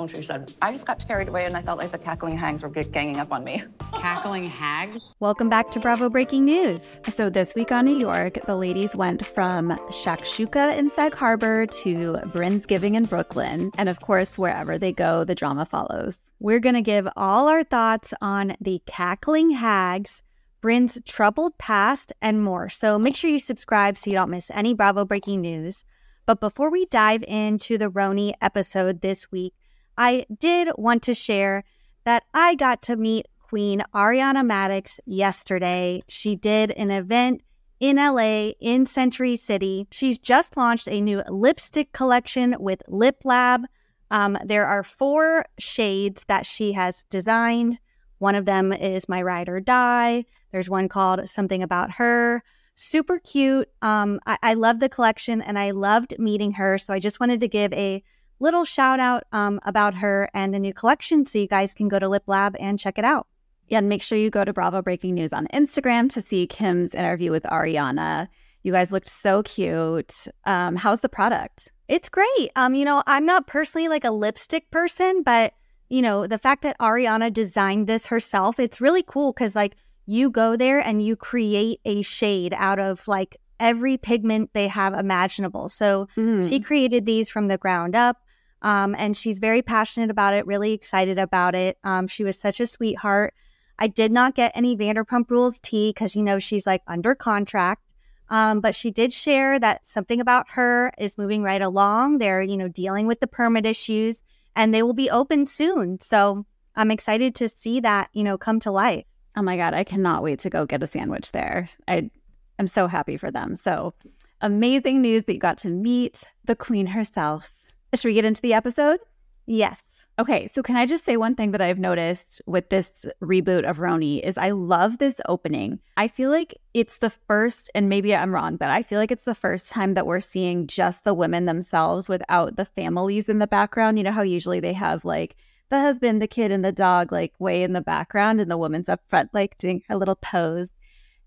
And she said, I just got carried away and I felt like the cackling hags were ganging up on me. Cackling hags? Welcome back to Bravo Breaking News. So, this week on New York, the ladies went from Shakshuka in Sag Harbor to Brynnsgiving in Brooklyn. And of course, wherever they go, the drama follows. We're going to give all our thoughts on the cackling hags, Brynn's troubled past, and more. So, make sure you subscribe so you don't miss any Bravo Breaking News. But before we dive into the RHONY episode this week, I did want to share that I got to meet Queen Ariana Madix yesterday. She did an event in LA in Century City. She's just launched a new lipstick collection with Lip Lab. Um, there are four shades that she has designed. One of them is My Ride or Die. There's one called Something About Her. Super cute. Um, I-, I love the collection and I loved meeting her. So I just wanted to give a little shout out um, about her and the new collection so you guys can go to Lip Lab and check it out. Yeah, and make sure you go to Bravo Breaking News on Instagram to see Kim's interview with Ariana. You guys looked so cute. Um, how's the product? It's great. Um, you know, I'm not personally like a lipstick person, but you know, the fact that Ariana designed this herself, it's really cool because like you go there and you create a shade out of like every pigment they have imaginable. So mm. she created these from the ground up. Um, and she's very passionate about it, really excited about it. Um, she was such a sweetheart. I did not get any Vanderpump Rules tea because, you know, she's like under contract. Um, but she did share that something about her is moving right along. They're, you know, dealing with the permit issues and they will be open soon. So I'm excited to see that, you know, come to life. Oh my God, I cannot wait to go get a sandwich there. I am so happy for them. So amazing news that you got to meet the queen herself. Should we get into the episode? Yes. Okay, so can I just say one thing that I've noticed with this reboot of RHONY is I love this opening. I feel like it's the first, and maybe I'm wrong, but I feel like it's the first time that we're seeing just the women themselves without the families in the background. You know how usually they have like the husband, the kid, and the dog like way in the background, and the woman's up front like doing her little pose.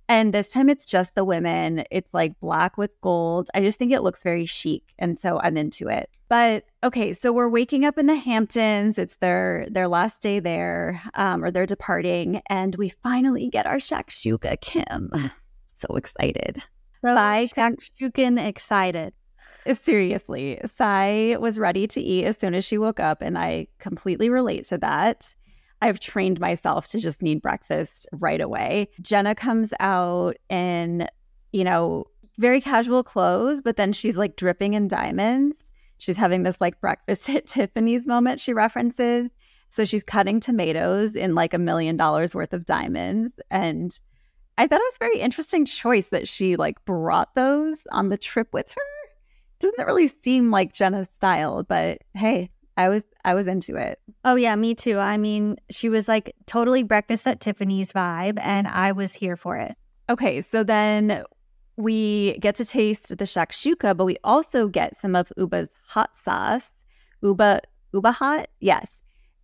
And this time it's just the women. It's like black with gold. I just think it looks very chic. And so I'm into it. But okay, so we're waking up in the Hamptons. It's their their last day there, um, or they're departing, and we finally get our shakshuka Kim. so excited. Sai shakshukan excited. Seriously, Sai was ready to eat as soon as she woke up, and I completely relate to that. I've trained myself to just need breakfast right away. Jenna comes out in, you know, very casual clothes, but then she's like dripping in diamonds. She's having this like breakfast at Tiffany's moment she references. So she's cutting tomatoes in like a million dollars worth of diamonds. And I thought it was very interesting choice that she like brought those on the trip with her. Doesn't really seem like Jenna's style, but hey, I was I was into it. Oh yeah, me too. I mean, she was like totally breakfast at Tiffany's vibe and I was here for it. Okay, so then we get to taste the shakshuka, but we also get some of Ubah's hot sauce. Ubah Ubah hot? Yes.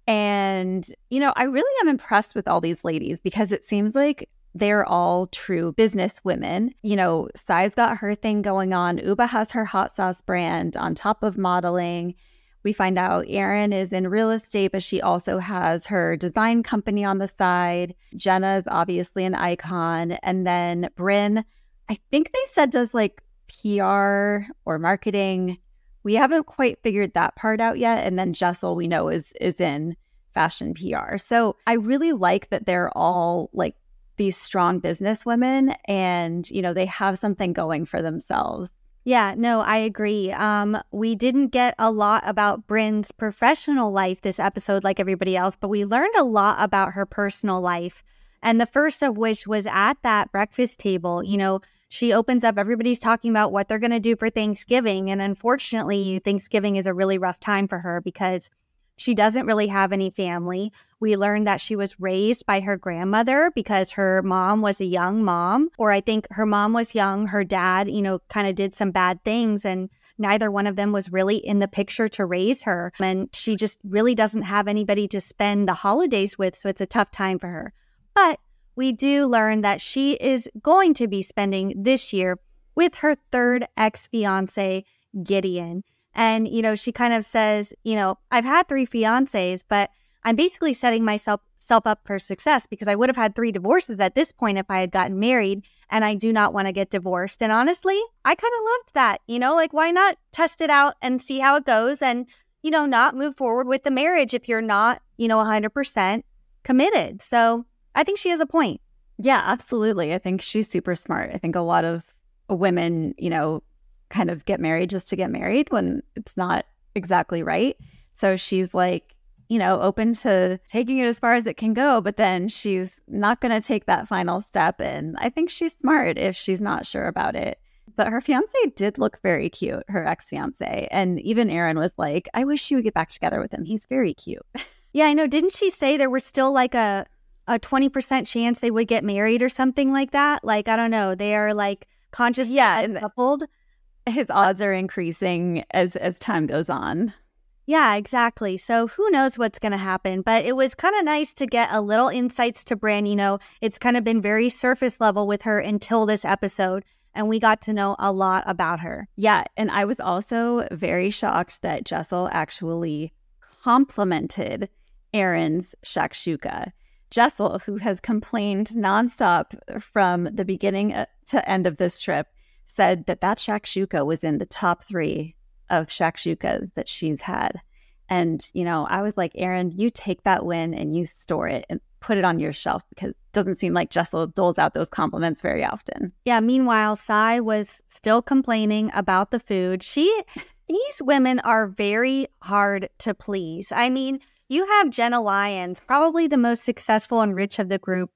And you know, I really am impressed with all these ladies because it seems like they're all true business women. You know, Sai's got her thing going on. Ubah has her hot sauce brand on top of modeling. We find out Erin is in real estate, but she also has her design company on the side. Jenna is obviously an icon. And then Brynn, I think they said does like PR or marketing. We haven't quite figured that part out yet. And then Jessel, we know, is is in fashion PR. So I really like that they're all like these strong business women and, you know, they have something going for themselves. Yeah, no, I agree. Um, we didn't get a lot about Brynn's professional life this episode, like everybody else, but we learned a lot about her personal life. And the first of which was at that breakfast table. You know, she opens up, everybody's talking about what they're going to do for Thanksgiving. And unfortunately, Thanksgiving is a really rough time for her because she doesn't really have any family. We learned that she was raised by her grandmother because her mom was a young mom, or I think her mom was young. Her dad, you know, kind of did some bad things, and neither one of them was really in the picture to raise her. And she just really doesn't have anybody to spend the holidays with. So it's a tough time for her. But we do learn that she is going to be spending this year with her third ex fiance, Gideon. And, you know, she kind of says, you know, I've had three fiancés, but I'm basically setting myself self up for success because I would have had three divorces at this point if I had gotten married and I do not want to get divorced. And honestly, I kind of loved that. You know, like why not test it out and see how it goes and, you know, not move forward with the marriage if you're not, you know, 100% committed. So I think she has a point. Yeah, absolutely. I think she's super smart. I think a lot of women, you know, kind of get married just to get married when it's not exactly right. So she's like, you know, open to taking it as far as it can go, but then she's not going to take that final step. And I think she's smart if she's not sure about it. But her fiance did look very cute, her ex fiance. And even Erin was like, I wish she would get back together with him. He's very cute. Yeah, I know. Didn't she say there was still like a, a 20% chance they would get married or something like that? Like, I don't know. They are like conscious Yeah, coupled. His odds are increasing as as time goes on. Yeah, exactly. So who knows what's going to happen? But it was kind of nice to get a little insights to Brynn. You know, it's kind of been very surface level with her until this episode, and we got to know a lot about her. Yeah, and I was also very shocked that Jessel actually complimented Erin's shakshuka. Jessel, who has complained nonstop from the beginning uh, to end of this trip, said that that shakshuka was in the top three of shakshukas that she's had. And, you know, I was like, Erin, you take that win and you store it and put it on your shelf because it doesn't seem like Jessel doles out those compliments very often. Yeah, meanwhile, Sai was still complaining about the food. She, these women are very hard to please. I mean, you have Jenna Lyons, probably the most successful and rich of the group,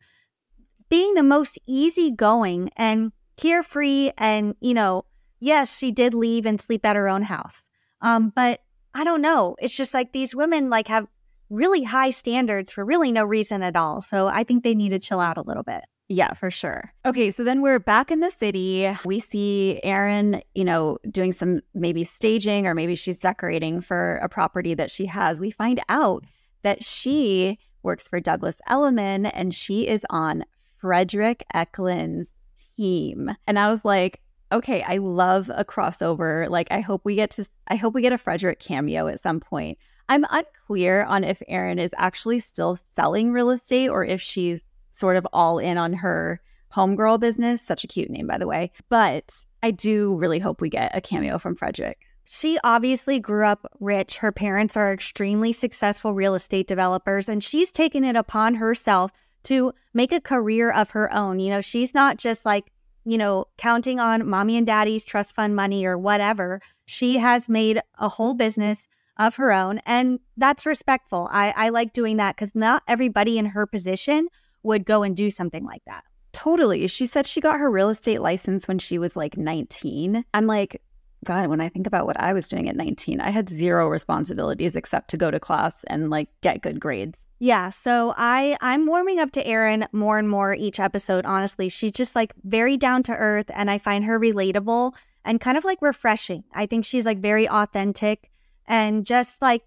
being the most easygoing and carefree and, you know, yes, she did leave and sleep at her own house. Um, but I don't know. It's just like these women like have really high standards for really no reason at all. So I think they need to chill out a little bit. Yeah, for sure. Okay, so then we're back in the city. We see Erin, you know, doing some maybe staging or maybe she's decorating for a property that she has. We find out that she works for Douglas Elliman and she is on Fredrik Eklund's team. And I was like, okay, I love a crossover. Like I hope we get to I hope we get a Fredrik cameo at some point. I'm unclear on if Erin is actually still selling real estate or if she's sort of all in on her homegirl business. Such a cute name, by the way. But I do really hope we get a cameo from Fredrik. She obviously grew up rich. Her parents are extremely successful real estate developers, and she's taken it upon herself to make a career of her own. You know, she's not just like, you know, counting on mommy and daddy's trust fund money or whatever. She has made a whole business of her own, and that's respectful. I, I like doing that because not everybody in her position would go and do something like that. Totally. She said she got her real estate license when she was like 19. I'm like, God, when I think about what I was doing at 19, I had zero responsibilities except to go to class and like get good grades. Yeah, so I I'm warming up to Erin more and more each episode. Honestly, she's just like very down to earth, and I find her relatable and kind of like refreshing. I think she's like very authentic and just like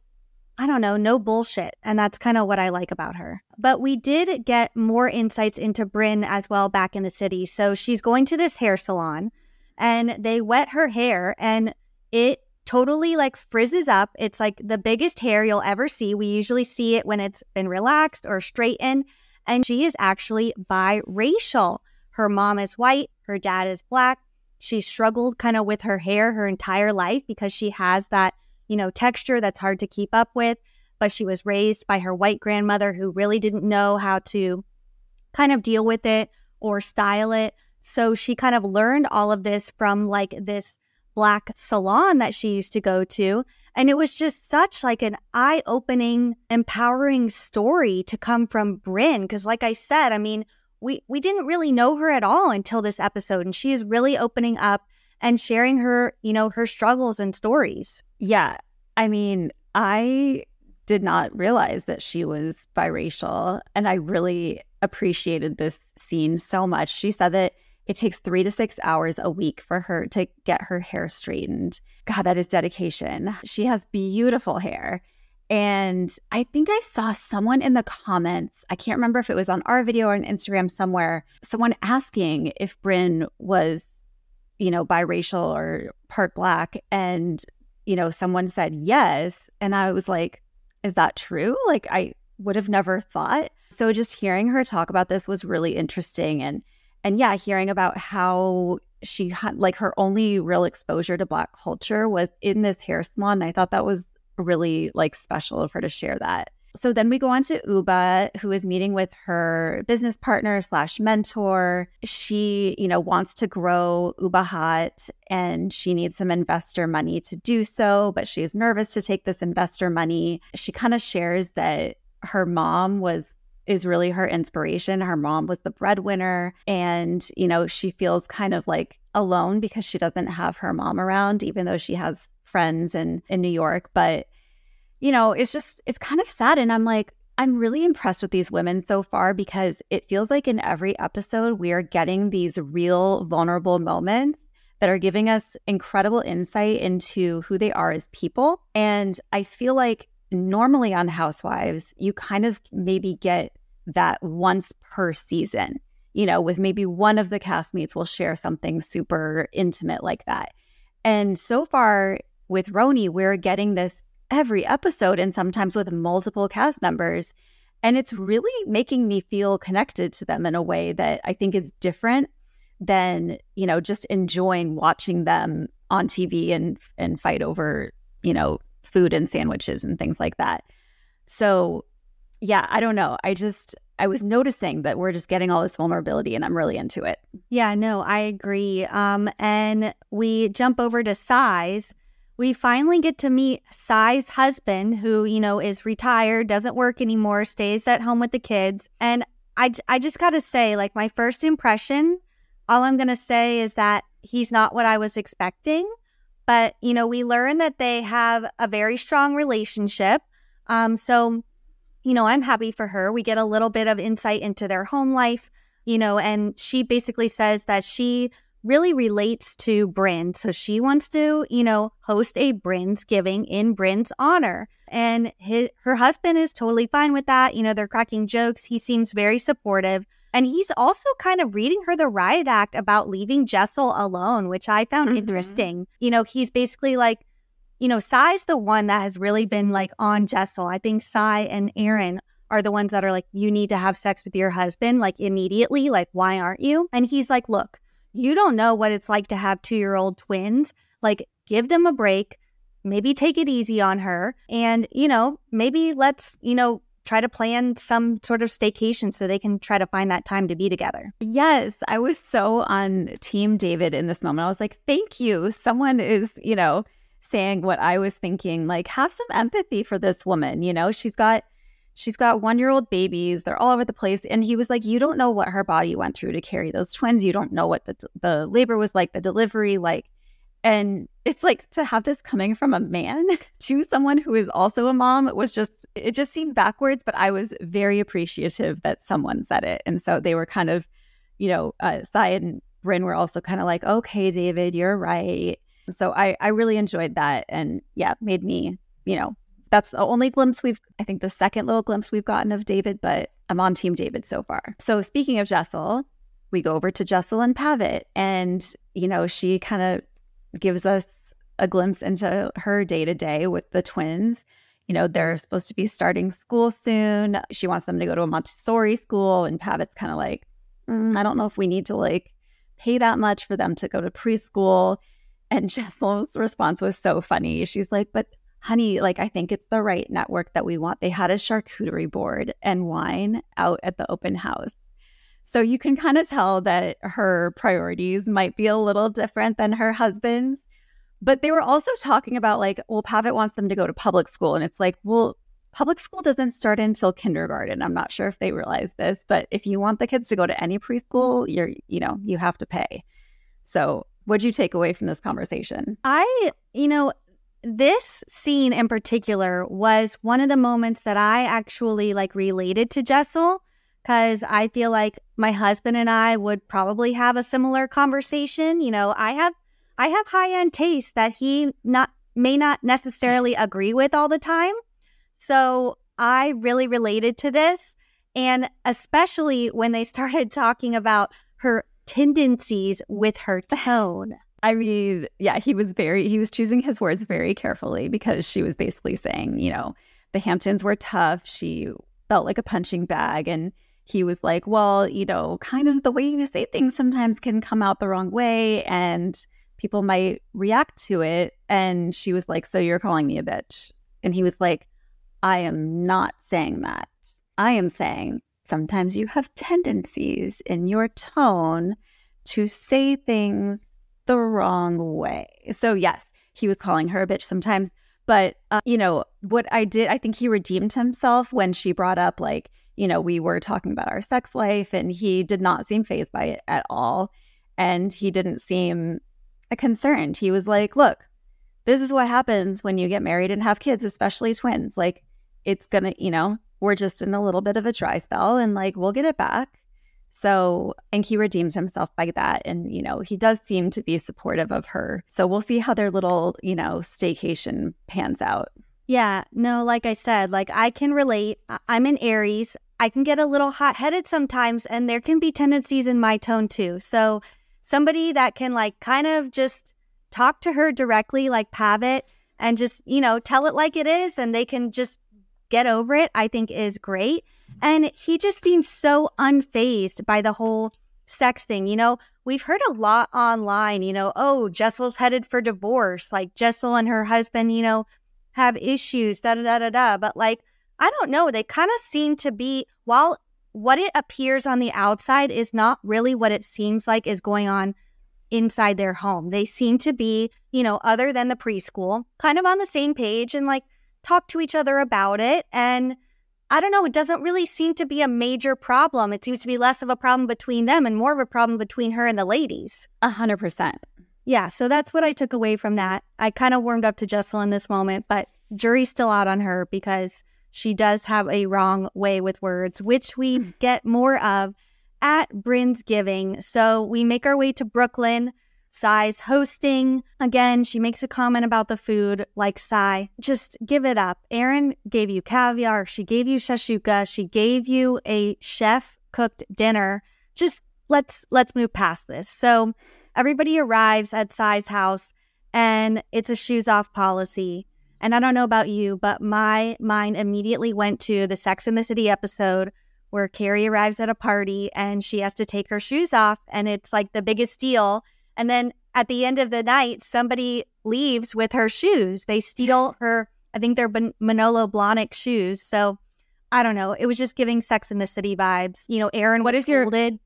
I don't know, no bullshit. And that's kind of what I like about her. But we did get more insights into Brynn as well back in the city. So she's going to this hair salon and they wet her hair and it totally like frizzes up. It's like the biggest hair you'll ever see. We usually see it when it's been relaxed or straightened. And she is actually biracial. Her mom is white, her dad is black. She struggled kind of with her hair her entire life because she has that, you know, texture that's hard to keep up with. But she was raised by her white grandmother who really didn't know how to kind of deal with it or style it. So she kind of learned all of this from like this black salon that she used to go to and it was just such like an eye-opening empowering story to come from Brynn because like I said I mean we we didn't really know her at all until this episode and she is really opening up and sharing her you know her struggles and stories Yeah. I mean, I did not realize that she was biracial and I really appreciated this scene so much. She said that it takes three to six hours a week for her to get her hair straightened. God, that is dedication. She has beautiful hair. And I think I saw someone in the comments, I can't remember if it was on our video or on Instagram somewhere, someone asking if Brynn was, you know, biracial or part black. And you know, someone said yes. And I was like, is that true? Like, I would have never thought. So just hearing her talk about this was really interesting. And, and yeah, hearing about how she had like her only real exposure to Black culture was in this hair salon. I thought that was really like special of her to share that. So then we go on to Ubah, who is meeting with her business partner slash mentor. She, you know, wants to grow Ubah Hot and she needs some investor money to do so, but she's nervous to take this investor money. She kind of shares that her mom was is really her inspiration. Her mom was the breadwinner and, you know, she feels kind of like alone because she doesn't have her mom around even though she has friends in in New York, but you know, it's just, it's kind of sad. And I'm like, I'm really impressed with these women so far because it feels like in every episode, we are getting these real vulnerable moments that are giving us incredible insight into who they are as people. And I feel like normally on Housewives, you kind of maybe get that once per season, you know, with maybe one of the castmates will share something super intimate like that. And so far with RHONY, we're getting this every episode and sometimes with multiple cast members. And it's really making me feel connected to them in a way that I think is different than, you know, just enjoying watching them on TV and and fight over, you know, food and sandwiches and things like that. So, yeah, I don't know. I just I was noticing that we're just getting all this vulnerability and I'm really into it. Yeah, no, I agree. Um and we jump over to Sai's we finally get to meet Sai's husband, who, you know, is retired, doesn't work anymore, stays at home with the kids. And I, I just got to say, like, my first impression, all I'm going to say is that he's not what I was expecting. But, you know, we learn that they have a very strong relationship. Um, so, you know, I'm happy for her. We get a little bit of insight into their home life, you know, and she basically says that she really relates to Brynn. So she wants to, you know, host a Brynn's giving in Brynn's honor. And his, her husband is totally fine with that. You know, they're cracking jokes. He seems very supportive. And he's also kind of reading her the riot act about leaving Jessel alone, which I found mm-hmm. interesting. You know, he's basically like, you know, Sai's the one that has really been like on Jessel. I think Sai and Erin are the ones that are like, you need to have sex with your husband, like immediately. Like, why aren't you? And he's like, look, you don't know what it's like to have two year old twins. Like, give them a break, maybe take it easy on her. And, you know, maybe let's, you know, try to plan some sort of staycation so they can try to find that time to be together. Yes, I was so on team David in this moment. I was like, thank you. Someone is, you know, saying what I was thinking. Like, have some empathy for this woman. You know, she's got She's got one year old babies. They're all over the place. And he was like, You don't know what her body went through to carry those twins. You don't know what the, the labor was like, the delivery, like. And it's like to have this coming from a man to someone who is also a mom was just, it just seemed backwards. But I was very appreciative that someone said it. And so they were kind of, you know, uh, and Brynn were also kind of like, Okay, David, you're right. So I, I really enjoyed that. And yeah, made me, you know, that's the only glimpse we've, I think, the second little glimpse we've gotten of David, but I'm on Team David so far. So speaking of Jessel, we go over to Jessel and Pavit, and, you know, she kind of gives us a glimpse into her day to day with the twins. You know, they're supposed to be starting school soon. She wants them to go to a Montessori school, and Pavit's kind of like, mm, I don't know if we need to like pay that much for them to go to preschool. And Jessel's response was so funny. She's like, but honey, like, I think it's the right network that we want. They had a charcuterie board and wine out at the open house. So you can kind of tell that her priorities might be a little different than her husband's. But they were also talking about, like, well, Pavit wants them to go to public school. And it's like, well, public school doesn't start until kindergarten. I'm not sure if they realize this, but if you want the kids to go to any preschool, you're, you know, you have to pay. So, what'd you take away from this conversation? I, you know, this scene in particular was one of the moments that I actually like related to Jessel because I feel like my husband and I would probably have a similar conversation. You know, I have I have high end taste that he not may not necessarily agree with all the time. So I really related to this. And especially when they started talking about her tendencies with her tone. I mean, yeah, he was very, he was choosing his words very carefully because she was basically saying, you know, the Hamptons were tough. She felt like a punching bag. And he was like, well, you know, kind of the way you say things sometimes can come out the wrong way and people might react to it. And she was like, so you're calling me a bitch. And he was like, I am not saying that. I am saying sometimes you have tendencies in your tone to say things the wrong way. So, yes, he was calling her a bitch sometimes. But, uh, you know, what I did, I think he redeemed himself when she brought up, like, you know, we were talking about our sex life and he did not seem phased by it at all. And he didn't seem concerned. He was like, look, this is what happens when you get married and have kids, especially twins. Like, it's gonna, you know, we're just in a little bit of a dry spell and like we'll get it back. So, and he redeems himself by that. And, you know, he does seem to be supportive of her. So we'll see how their little, you know, staycation pans out. Yeah. No, like I said, like I can relate. I'm an Aries. I can get a little hot headed sometimes, and there can be tendencies in my tone too. So, somebody that can like kind of just talk to her directly, like Pavit, and just, you know, tell it like it is, and they can just get over it, I think is great. And he just seems so unfazed by the whole sex thing. You know, we've heard a lot online, you know, oh, Jessel's headed for divorce. Like Jessel and her husband, you know, have issues, da da da da da. But like, I don't know. They kind of seem to be, while what it appears on the outside is not really what it seems like is going on inside their home. They seem to be, you know, other than the preschool, kind of on the same page and like talk to each other about it. And I don't know, it doesn't really seem to be a major problem. It seems to be less of a problem between them and more of a problem between her and the ladies. A hundred percent. Yeah, so that's what I took away from that. I kind of warmed up to Jessel in this moment, but jury's still out on her because she does have a wrong way with words, which we mm. get more of at Brynn's Giving. So we make our way to Brooklyn. Sai's hosting. Again, she makes a comment about the food, like Sai, just give it up. Erin gave you caviar. She gave you shakshuka. She gave you a chef cooked dinner. Just let's let's move past this. So everybody arrives at Sai's house and it's a shoes off policy. And I don't know about you, but my mind immediately went to the Sex in the City episode where Carrie arrives at a party and she has to take her shoes off and it's like the biggest deal and then at the end of the night, somebody leaves with her shoes. They steal her, I think they're Manolo Blahnik shoes. So I don't know. It was just giving Sex in the City vibes. You know, Erin what is scolded. your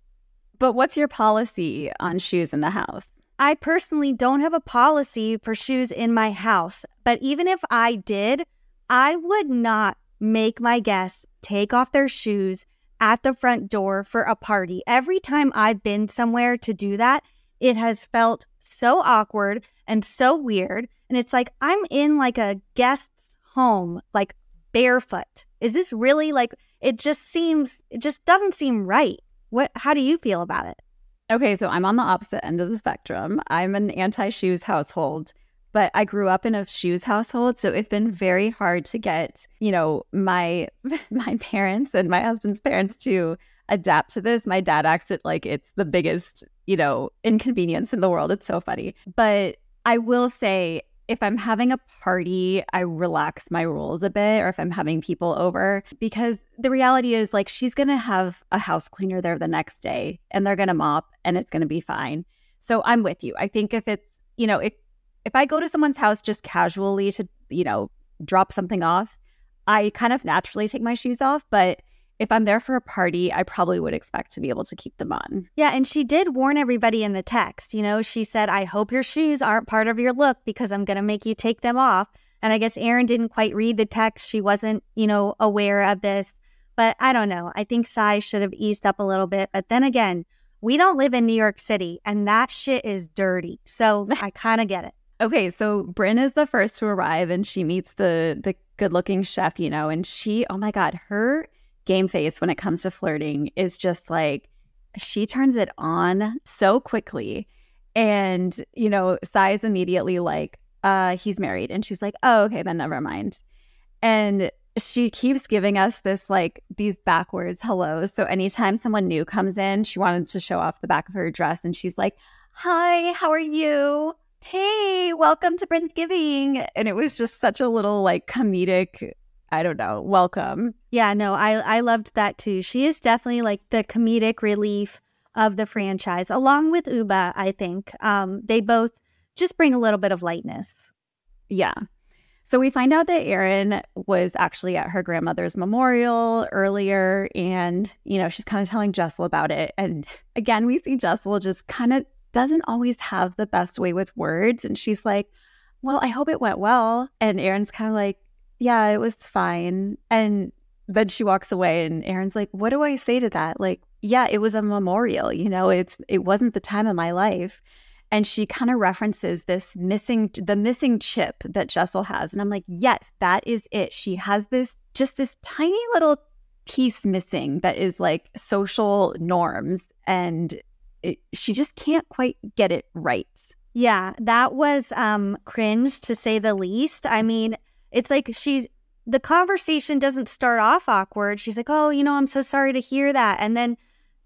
But what's your policy on shoes in the house? I personally don't have a policy for shoes in my house, but even if I did, I would not make my guests take off their shoes at the front door for a party. Every time I've been somewhere to do that, it has felt so awkward and so weird. And it's like, I'm in like a guest's home, like barefoot. Is this really like, it just seems, it just doesn't seem right. What, how do you feel about it? Okay, so I'm on the opposite end of the spectrum. I'm an anti shoes household, but I grew up in a shoes household, so it's been very hard to get, you know, my my parents and my husband's parents to adapt to this. My dad acts it like it's the biggest, you know, inconvenience in the world. It's so funny. But I will say, if I'm having a party, I relax my rules a bit, or if I'm having people over, because the reality is, like, she's going to have a house cleaner there the next day and they're going to mop and it's going to be fine. So I'm with you. I think if it's, you know, if, if I go to someone's house just casually to, you know, drop something off, I kind of naturally take my shoes off. But if I'm there for a party, I probably would expect to be able to keep them on. Yeah, and she did warn everybody in the text. You know, she said, I hope your shoes aren't part of your look because I'm going to make you take them off. And I guess Erin didn't quite read the text. She wasn't, you know, aware of this. But I don't know. I think Sai should have eased up a little bit. But then again, we don't live in New York City and that shit is dirty. So I kind of get it. Okay, so Brynn is the first to arrive and she meets the the good-looking chef, you know, and she, oh my god, her game face when it comes to flirting is just like she turns it on so quickly. And, you know, is immediately like, uh, he's married. And she's like, oh, okay, then never mind. And she keeps giving us this like these backwards hellos. So anytime someone new comes in, she wanted to show off the back of her dress and she's like, Hi, how are you? Hey, welcome to Friendsgiving. And it was just such a little like comedic, I don't know, welcome. Yeah, no, I I loved that too. She is definitely like the comedic relief of the franchise, along with Ubah. I think. Um, they both just bring a little bit of lightness. Yeah. So we find out that Erin was actually at her grandmother's memorial earlier, and you know she's kind of telling Jessel about it. And again, we see Jessel just kind of doesn't always have the best way with words, and she's like, "Well, I hope it went well." And Erin's kind of like, "Yeah, it was fine." And then she walks away, and Erin's like, "What do I say to that?" Like, yeah, it was a memorial. You know, it's it wasn't the time of my life and she kind of references this missing the missing chip that Jessel has and I'm like yes that is it she has this just this tiny little piece missing that is like social norms and it, she just can't quite get it right yeah that was um cringe to say the least i mean it's like she's the conversation doesn't start off awkward she's like oh you know i'm so sorry to hear that and then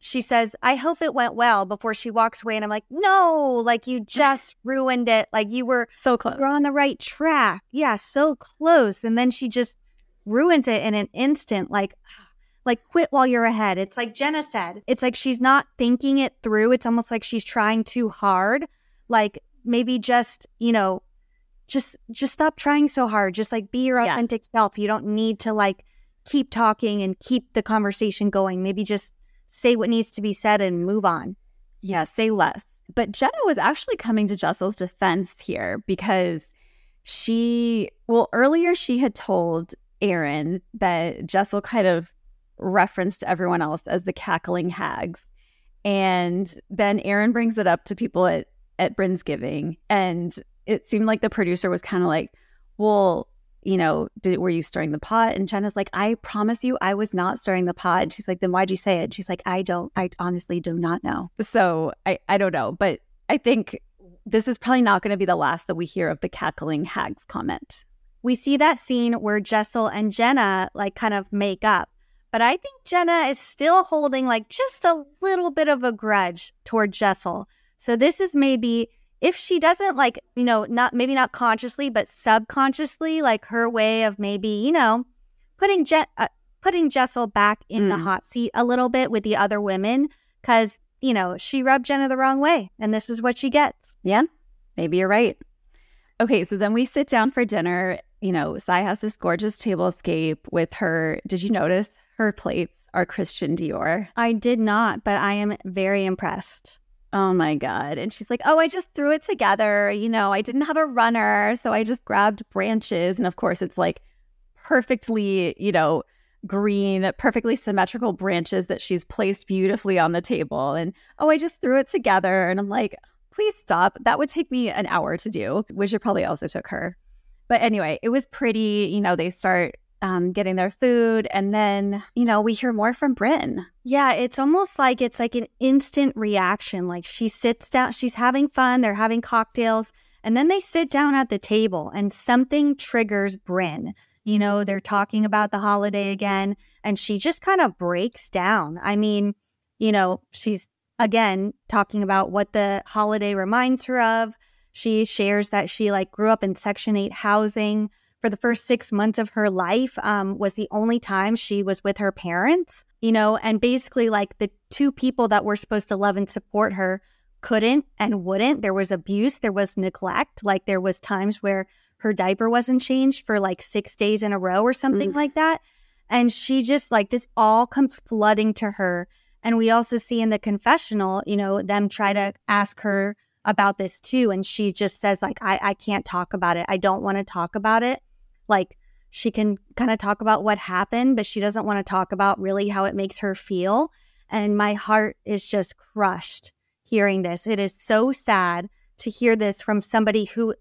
she says, I hope it went well before she walks away. And I'm like, no, like you just ruined it. Like you were so close. You're on the right track. Yeah, so close. And then she just ruins it in an instant. Like, like quit while you're ahead. It's like Jenna said. It's like she's not thinking it through. It's almost like she's trying too hard. Like maybe just, you know, just just stop trying so hard. Just like be your authentic yeah. self. You don't need to like keep talking and keep the conversation going. Maybe just say what needs to be said and move on. Yeah, say less. But Jenna was actually coming to Jessel's defense here because she, well, earlier she had told Erin that Jessel kind of referenced everyone else as the cackling hags. And then Erin brings it up to people at, at Brynnsgiving. And it seemed like the producer was kind of like, well, you know, did were you stirring the pot? And Jenna's like, I promise you, I was not stirring the pot. And she's like, then why'd you say it? She's like, I don't, I honestly do not know. So I, I don't know, but I think this is probably not going to be the last that we hear of the cackling hags comment. We see that scene where Jessel and Jenna like kind of make up. But I think Jenna is still holding like just a little bit of a grudge toward Jessel. So this is maybe if she doesn't like, you know, not maybe not consciously, but subconsciously, like her way of maybe, you know, putting Je- uh, putting Jessel back in mm. the hot seat a little bit with the other women, because you know she rubbed Jenna the wrong way, and this is what she gets. Yeah, maybe you're right. Okay, so then we sit down for dinner. You know, Sai has this gorgeous tablescape with her. Did you notice her plates are Christian Dior? I did not, but I am very impressed. Oh my God. And she's like, Oh, I just threw it together. You know, I didn't have a runner. So I just grabbed branches. And of course, it's like perfectly, you know, green, perfectly symmetrical branches that she's placed beautifully on the table. And oh, I just threw it together. And I'm like, Please stop. That would take me an hour to do, which it probably also took her. But anyway, it was pretty. You know, they start um, getting their food. And then, you know, we hear more from Brynn. Yeah, it's almost like it's like an instant reaction. Like she sits down, she's having fun, they're having cocktails, and then they sit down at the table and something triggers Brynn. You know, they're talking about the holiday again, and she just kind of breaks down. I mean, you know, she's again talking about what the holiday reminds her of. She shares that she like grew up in Section 8 housing for the first six months of her life um, was the only time she was with her parents, you know, and basically like the two people that were supposed to love and support her couldn't and wouldn't. There was abuse, there was neglect. Like there was times where her diaper wasn't changed for like six days in a row or something mm. like that. And she just like this all comes flooding to her. And we also see in the confessional, you know, them try to ask her about this too. And she just says, like, I, I can't talk about it. I don't want to talk about it. Like she can kind of talk about what happened, but she doesn't want to talk about really how it makes her feel. And my heart is just crushed hearing this. It is so sad to hear this from somebody who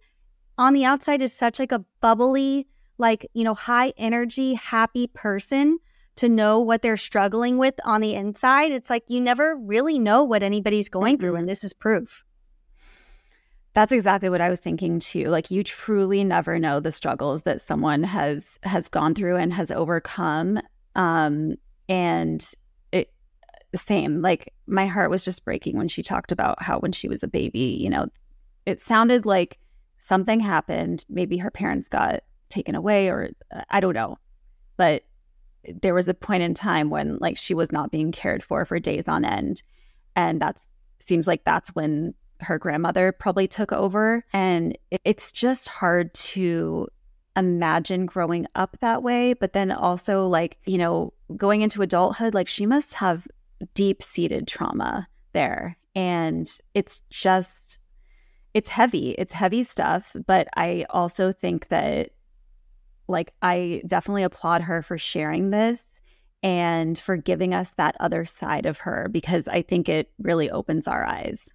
on the outside is such like a bubbly, like, you know, high energy, happy person to know what they're struggling with on the inside. It's like you never really know what anybody's going through, mm-hmm. and this is proof. That's exactly what I was thinking too. Like you truly never know the struggles that someone has has gone through and has overcome. Um, and it same. Like my heart was just breaking when she talked about how when she was a baby, you know, it sounded like something happened. Maybe her parents got taken away, or uh, I don't know. But there was a point in time when like she was not being cared for for days on end. And that's seems like that's when her grandmother probably took over. And it's just hard to imagine growing up that way. But then also, like, you know, going into adulthood, like, she must have deep seated trauma there. And it's just, it's heavy. It's heavy stuff. But I also think that, like, I definitely applaud her for sharing this and for giving us that other side of her because I think it really opens our eyes.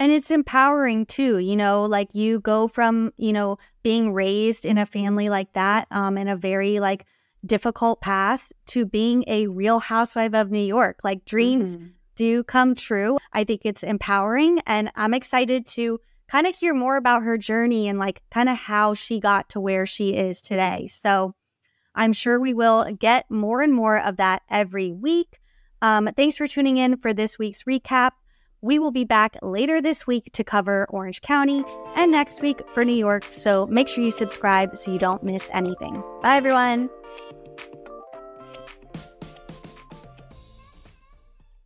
And it's empowering too, you know, like you go from, you know, being raised in a family like that, um, in a very like difficult past to being a real housewife of New York. Like dreams mm-hmm. do come true. I think it's empowering and I'm excited to kind of hear more about her journey and like kind of how she got to where she is today. So I'm sure we will get more and more of that every week. Um, thanks for tuning in for this week's recap. We will be back later this week to cover Orange County and next week for New York. So make sure you subscribe so you don't miss anything. Bye, everyone.